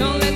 Don't let